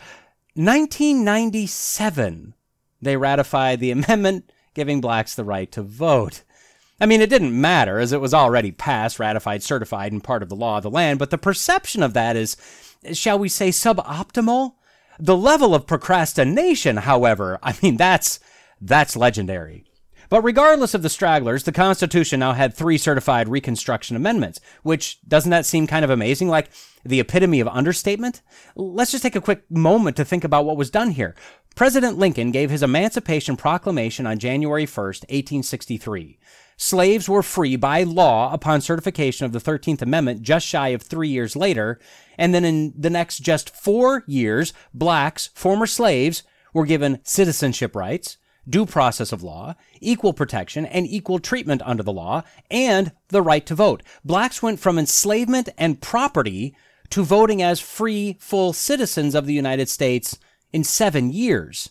1997. They ratified the amendment giving blacks the right to vote. I mean, it didn't matter as it was already passed, ratified, certified, and part of the law of the land, but the perception of that is, shall we say, suboptimal? The level of procrastination, however, I mean, that's, that's legendary. But regardless of the stragglers, the Constitution now had three certified Reconstruction amendments, which doesn't that seem kind of amazing? Like the epitome of understatement? Let's just take a quick moment to think about what was done here. President Lincoln gave his Emancipation Proclamation on January 1st, 1863. Slaves were free by law upon certification of the 13th Amendment just shy of three years later. And then in the next just four years, blacks, former slaves, were given citizenship rights, due process of law, equal protection, and equal treatment under the law, and the right to vote. Blacks went from enslavement and property to voting as free, full citizens of the United States in seven years.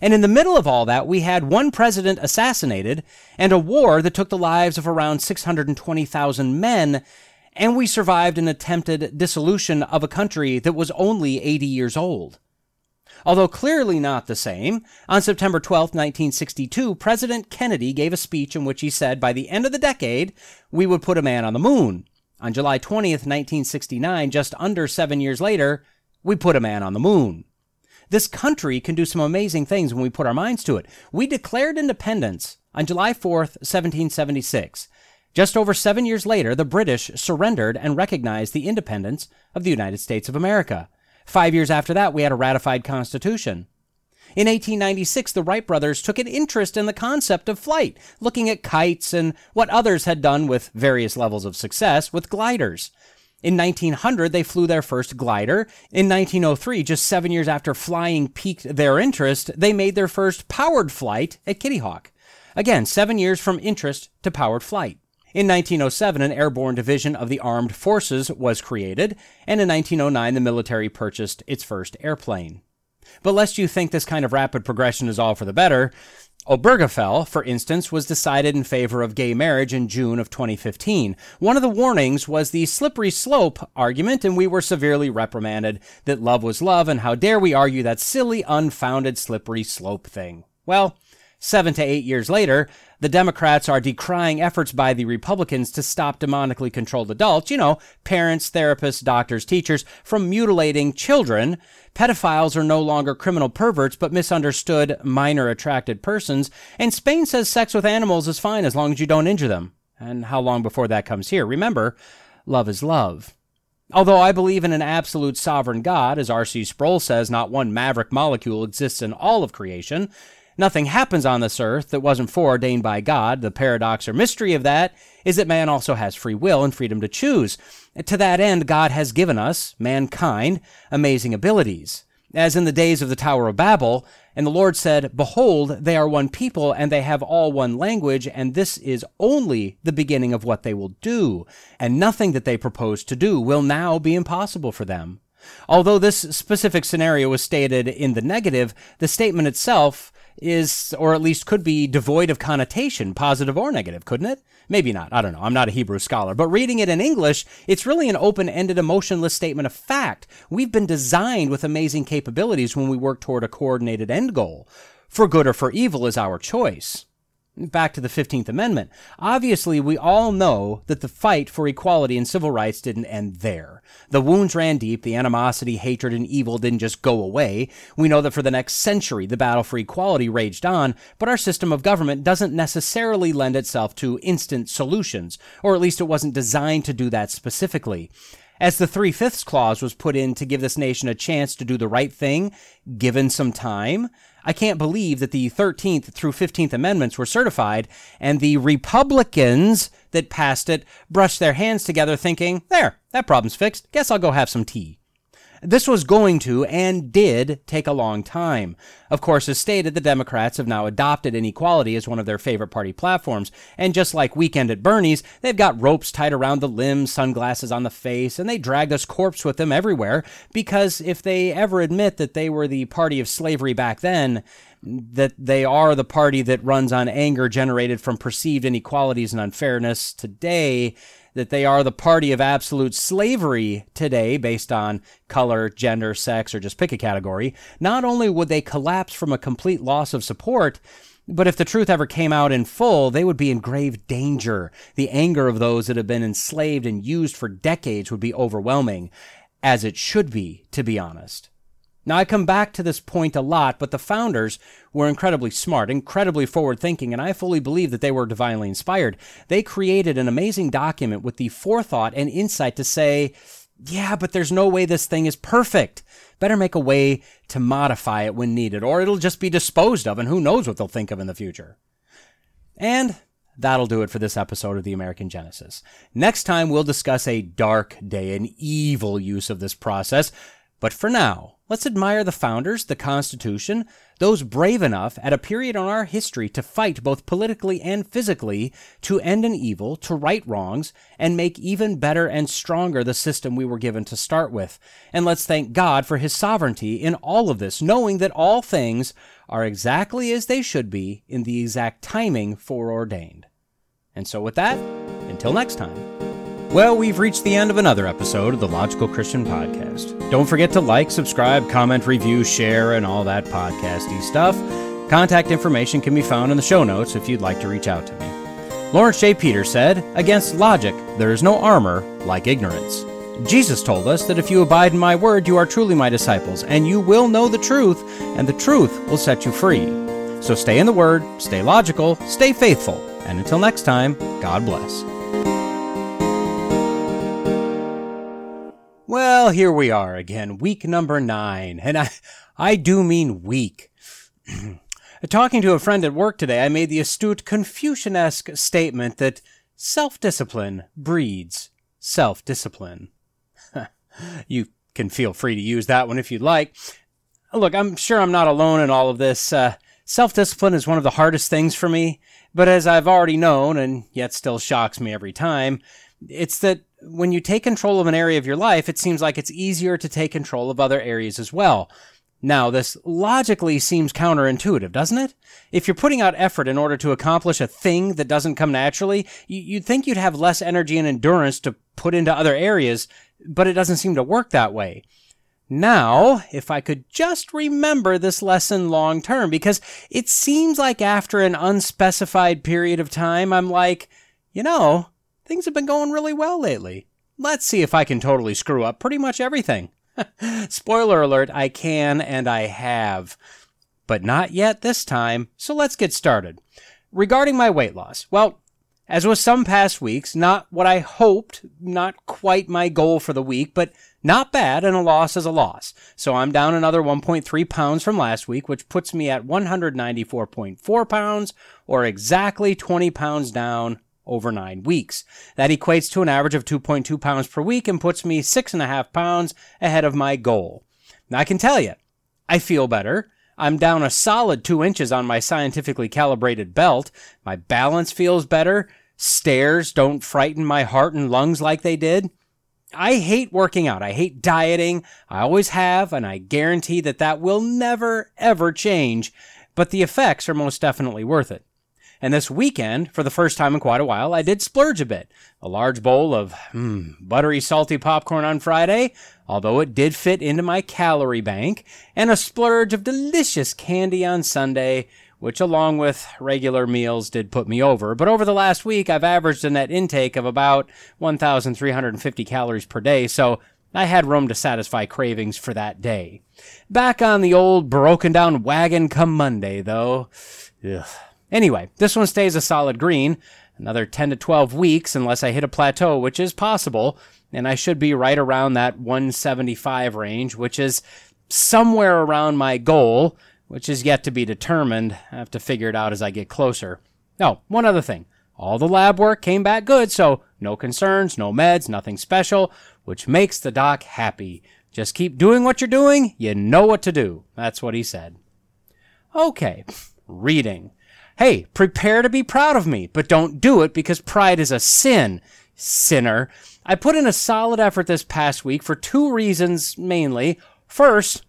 And in the middle of all that, we had one president assassinated and a war that took the lives of around 620,000 men, and we survived an attempted dissolution of a country that was only 80 years old. Although clearly not the same, on September 12, 1962, President Kennedy gave a speech in which he said by the end of the decade, we would put a man on the moon. On July 20th, 1969, just under seven years later, we put a man on the moon. This country can do some amazing things when we put our minds to it. We declared independence on July 4th, 1776. Just over seven years later, the British surrendered and recognized the independence of the United States of America. Five years after that, we had a ratified constitution. In 1896, the Wright brothers took an interest in the concept of flight, looking at kites and what others had done with various levels of success with gliders. In 1900, they flew their first glider. In 1903, just seven years after flying piqued their interest, they made their first powered flight at Kitty Hawk. Again, seven years from interest to powered flight. In 1907, an airborne division of the armed forces was created, and in 1909, the military purchased its first airplane. But lest you think this kind of rapid progression is all for the better, Obergefell, for instance, was decided in favor of gay marriage in June of 2015. One of the warnings was the slippery slope argument, and we were severely reprimanded that love was love, and how dare we argue that silly, unfounded slippery slope thing. Well, Seven to eight years later, the Democrats are decrying efforts by the Republicans to stop demonically controlled adults, you know, parents, therapists, doctors, teachers, from mutilating children. Pedophiles are no longer criminal perverts, but misunderstood minor attracted persons. And Spain says sex with animals is fine as long as you don't injure them. And how long before that comes here? Remember, love is love. Although I believe in an absolute sovereign God, as R.C. Sproul says, not one maverick molecule exists in all of creation, Nothing happens on this earth that wasn't foreordained by God. The paradox or mystery of that is that man also has free will and freedom to choose. To that end, God has given us, mankind, amazing abilities. As in the days of the Tower of Babel, and the Lord said, Behold, they are one people, and they have all one language, and this is only the beginning of what they will do. And nothing that they propose to do will now be impossible for them. Although this specific scenario was stated in the negative, the statement itself is, or at least could be, devoid of connotation, positive or negative, couldn't it? Maybe not. I don't know. I'm not a Hebrew scholar. But reading it in English, it's really an open ended, emotionless statement of fact. We've been designed with amazing capabilities when we work toward a coordinated end goal. For good or for evil is our choice. Back to the 15th Amendment. Obviously, we all know that the fight for equality and civil rights didn't end there. The wounds ran deep, the animosity, hatred, and evil didn't just go away. We know that for the next century, the battle for equality raged on, but our system of government doesn't necessarily lend itself to instant solutions, or at least it wasn't designed to do that specifically. As the three fifths clause was put in to give this nation a chance to do the right thing, given some time, I can't believe that the 13th through 15th Amendments were certified and the Republicans that passed it brushed their hands together thinking, there, that problem's fixed. Guess I'll go have some tea. This was going to and did take a long time. Of course, as stated, the Democrats have now adopted inequality as one of their favorite party platforms. And just like Weekend at Bernie's, they've got ropes tied around the limbs, sunglasses on the face, and they drag us corpse with them everywhere because if they ever admit that they were the party of slavery back then, that they are the party that runs on anger generated from perceived inequalities and unfairness today, that they are the party of absolute slavery today based on color, gender, sex, or just pick a category, not only would they collapse from a complete loss of support, but if the truth ever came out in full, they would be in grave danger. The anger of those that have been enslaved and used for decades would be overwhelming, as it should be, to be honest. Now, I come back to this point a lot, but the founders were incredibly smart, incredibly forward thinking, and I fully believe that they were divinely inspired. They created an amazing document with the forethought and insight to say, yeah, but there's no way this thing is perfect. Better make a way to modify it when needed, or it'll just be disposed of, and who knows what they'll think of in the future. And that'll do it for this episode of the American Genesis. Next time, we'll discuss a dark day, an evil use of this process. But for now, Let's admire the founders, the Constitution, those brave enough at a period in our history to fight both politically and physically to end an evil, to right wrongs, and make even better and stronger the system we were given to start with. And let's thank God for His sovereignty in all of this, knowing that all things are exactly as they should be in the exact timing foreordained. And so, with that, until next time. Well, we've reached the end of another episode of the Logical Christian Podcast. Don't forget to like, subscribe, comment, review, share, and all that podcasty stuff. Contact information can be found in the show notes if you'd like to reach out to me. Lawrence J. Peters said, Against logic, there is no armor like ignorance. Jesus told us that if you abide in my word, you are truly my disciples, and you will know the truth, and the truth will set you free. So stay in the word, stay logical, stay faithful, and until next time, God bless. Well, here we are again, week number nine, and I, I do mean week. Talking to a friend at work today, I made the astute Confucianesque statement that self discipline breeds self discipline. you can feel free to use that one if you'd like. Look, I'm sure I'm not alone in all of this. Uh, Self discipline is one of the hardest things for me, but as I've already known, and yet still shocks me every time, it's that when you take control of an area of your life, it seems like it's easier to take control of other areas as well. Now, this logically seems counterintuitive, doesn't it? If you're putting out effort in order to accomplish a thing that doesn't come naturally, you'd think you'd have less energy and endurance to put into other areas, but it doesn't seem to work that way. Now, if I could just remember this lesson long term, because it seems like after an unspecified period of time, I'm like, you know, things have been going really well lately. Let's see if I can totally screw up pretty much everything. Spoiler alert, I can and I have. But not yet this time, so let's get started. Regarding my weight loss, well, as with some past weeks, not what I hoped, not quite my goal for the week, but not bad, and a loss is a loss. So I'm down another 1.3 pounds from last week, which puts me at 194.4 pounds, or exactly 20 pounds down over nine weeks. That equates to an average of 2.2 pounds per week and puts me six and a half pounds ahead of my goal. Now I can tell you, I feel better. I'm down a solid two inches on my scientifically calibrated belt. My balance feels better. Stairs don't frighten my heart and lungs like they did. I hate working out. I hate dieting. I always have, and I guarantee that that will never, ever change. But the effects are most definitely worth it. And this weekend, for the first time in quite a while, I did splurge a bit. A large bowl of mm, buttery, salty popcorn on Friday, although it did fit into my calorie bank, and a splurge of delicious candy on Sunday, which along with regular meals did put me over. But over the last week, I've averaged a net intake of about 1,350 calories per day, so I had room to satisfy cravings for that day. Back on the old broken down wagon come Monday, though. Ugh. Anyway, this one stays a solid green. Another 10 to 12 weeks unless I hit a plateau, which is possible, and I should be right around that 175 range, which is somewhere around my goal, which is yet to be determined. I have to figure it out as I get closer. Oh, one other thing. All the lab work came back good, so no concerns, no meds, nothing special, which makes the doc happy. Just keep doing what you're doing, you know what to do. That's what he said. Okay, reading. Hey, prepare to be proud of me, but don't do it because pride is a sin. Sinner. I put in a solid effort this past week for two reasons mainly. First,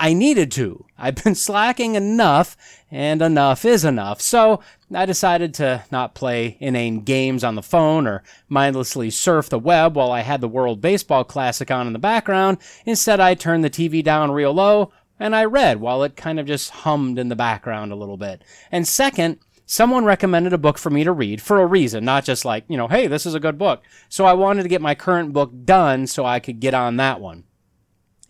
I needed to. I've been slacking enough, and enough is enough. So I decided to not play inane games on the phone or mindlessly surf the web while I had the World Baseball Classic on in the background. Instead, I turned the TV down real low, and I read while it kind of just hummed in the background a little bit. And second, someone recommended a book for me to read for a reason, not just like, you know, hey, this is a good book. So I wanted to get my current book done so I could get on that one.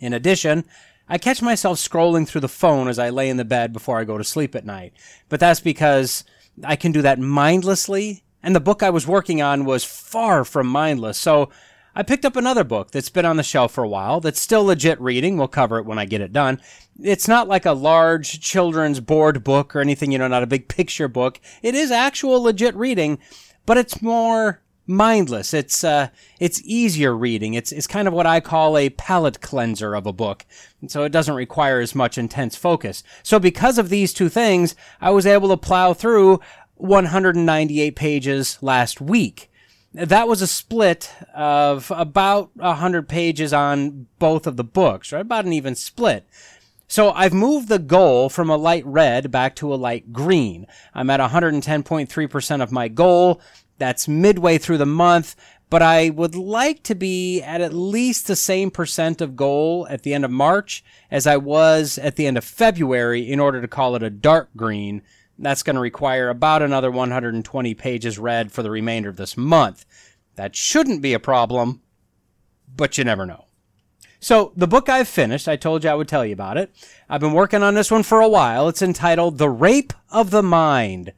In addition, I catch myself scrolling through the phone as I lay in the bed before I go to sleep at night. But that's because I can do that mindlessly, and the book I was working on was far from mindless. So I picked up another book that's been on the shelf for a while that's still legit reading. We'll cover it when I get it done. It's not like a large children's board book or anything, you know, not a big picture book. It is actual legit reading, but it's more mindless. It's uh, it's easier reading. It's it's kind of what I call a palate cleanser of a book, and so it doesn't require as much intense focus. So because of these two things, I was able to plow through 198 pages last week that was a split of about 100 pages on both of the books, right? About an even split. So I've moved the goal from a light red back to a light green. I'm at 110.3% of my goal. That's midway through the month, but I would like to be at at least the same percent of goal at the end of March as I was at the end of February in order to call it a dark green that's going to require about another 120 pages read for the remainder of this month. That shouldn't be a problem, but you never know. So, the book I've finished, I told you I would tell you about it. I've been working on this one for a while. It's entitled The Rape of the Mind.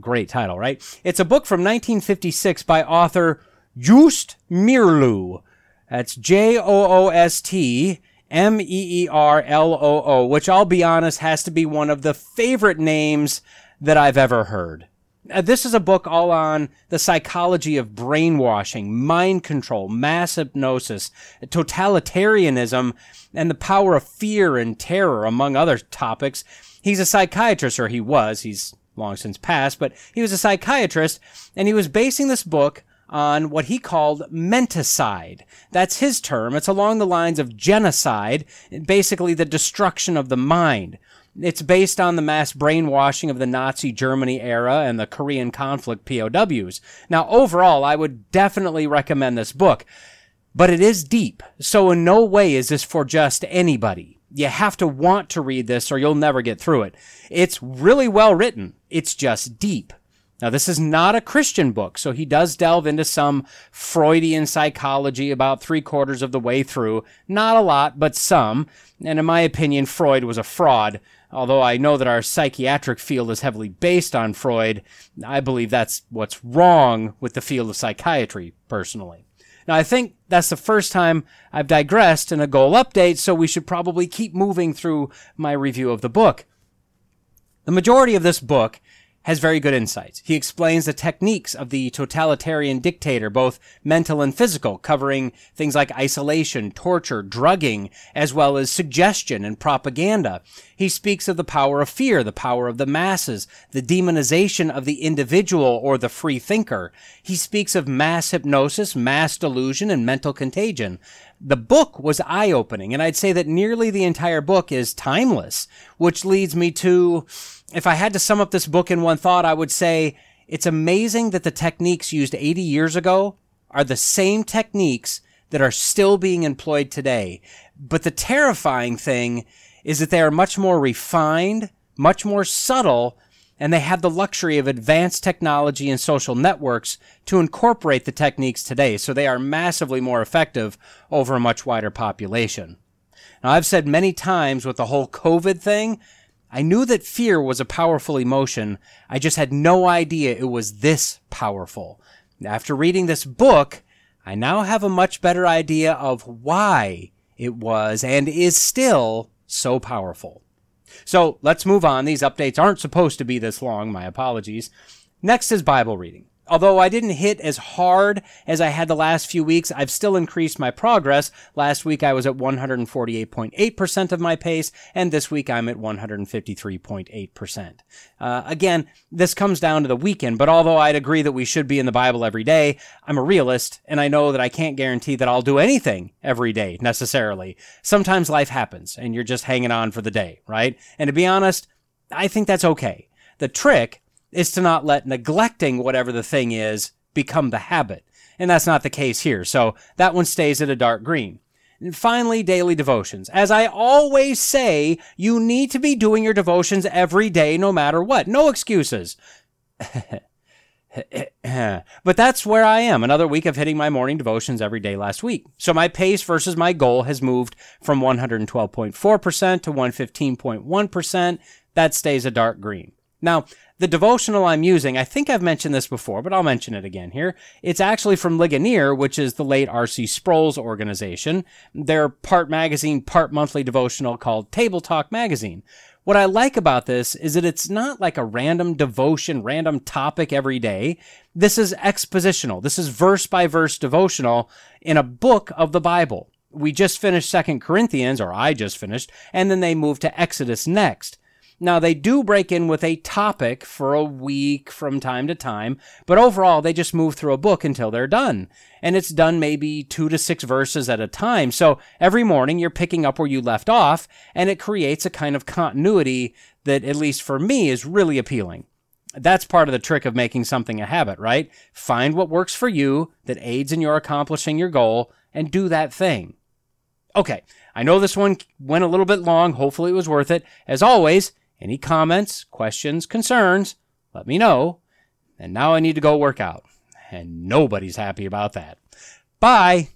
Great title, right? It's a book from 1956 by author Joost Meerloo. That's J O O S T M E E R L O O, which I'll be honest has to be one of the favorite names that I've ever heard. Uh, this is a book all on the psychology of brainwashing, mind control, mass hypnosis, totalitarianism, and the power of fear and terror, among other topics. He's a psychiatrist, or he was. He's long since passed, but he was a psychiatrist, and he was basing this book on what he called menticide. That's his term. It's along the lines of genocide, basically the destruction of the mind. It's based on the mass brainwashing of the Nazi Germany era and the Korean conflict POWs. Now, overall, I would definitely recommend this book, but it is deep. So in no way is this for just anybody. You have to want to read this or you'll never get through it. It's really well written. It's just deep. Now, this is not a Christian book, so he does delve into some Freudian psychology about three quarters of the way through. Not a lot, but some. And in my opinion, Freud was a fraud. Although I know that our psychiatric field is heavily based on Freud, I believe that's what's wrong with the field of psychiatry, personally. Now, I think that's the first time I've digressed in a goal update, so we should probably keep moving through my review of the book. The majority of this book has very good insights. He explains the techniques of the totalitarian dictator, both mental and physical, covering things like isolation, torture, drugging, as well as suggestion and propaganda. He speaks of the power of fear, the power of the masses, the demonization of the individual or the free thinker. He speaks of mass hypnosis, mass delusion, and mental contagion. The book was eye opening, and I'd say that nearly the entire book is timeless, which leads me to if I had to sum up this book in one thought, I would say it's amazing that the techniques used 80 years ago are the same techniques that are still being employed today. But the terrifying thing is that they are much more refined, much more subtle, and they have the luxury of advanced technology and social networks to incorporate the techniques today. So they are massively more effective over a much wider population. Now, I've said many times with the whole COVID thing, I knew that fear was a powerful emotion. I just had no idea it was this powerful. After reading this book, I now have a much better idea of why it was and is still so powerful. So let's move on. These updates aren't supposed to be this long. My apologies. Next is Bible reading. Although I didn't hit as hard as I had the last few weeks, I've still increased my progress. Last week I was at 148.8% of my pace, and this week I'm at 153.8%. Uh, again, this comes down to the weekend, but although I'd agree that we should be in the Bible every day, I'm a realist, and I know that I can't guarantee that I'll do anything every day necessarily. Sometimes life happens, and you're just hanging on for the day, right? And to be honest, I think that's okay. The trick is to not let neglecting whatever the thing is become the habit. And that's not the case here. So that one stays at a dark green. And finally, daily devotions. As I always say, you need to be doing your devotions every day, no matter what. No excuses. but that's where I am. Another week of hitting my morning devotions every day last week. So my pace versus my goal has moved from 112.4% to 115.1%. That stays a dark green. Now, the devotional I'm using, I think I've mentioned this before, but I'll mention it again here. It's actually from Ligonier, which is the late R.C. Sproul's organization. Their part magazine, part monthly devotional called Table Talk Magazine. What I like about this is that it's not like a random devotion, random topic every day. This is expositional. This is verse by verse devotional in a book of the Bible. We just finished Second Corinthians, or I just finished, and then they moved to Exodus next. Now, they do break in with a topic for a week from time to time, but overall, they just move through a book until they're done. And it's done maybe two to six verses at a time. So every morning, you're picking up where you left off, and it creates a kind of continuity that, at least for me, is really appealing. That's part of the trick of making something a habit, right? Find what works for you that aids in your accomplishing your goal and do that thing. Okay, I know this one went a little bit long. Hopefully, it was worth it. As always, any comments, questions, concerns, let me know. And now I need to go work out. And nobody's happy about that. Bye.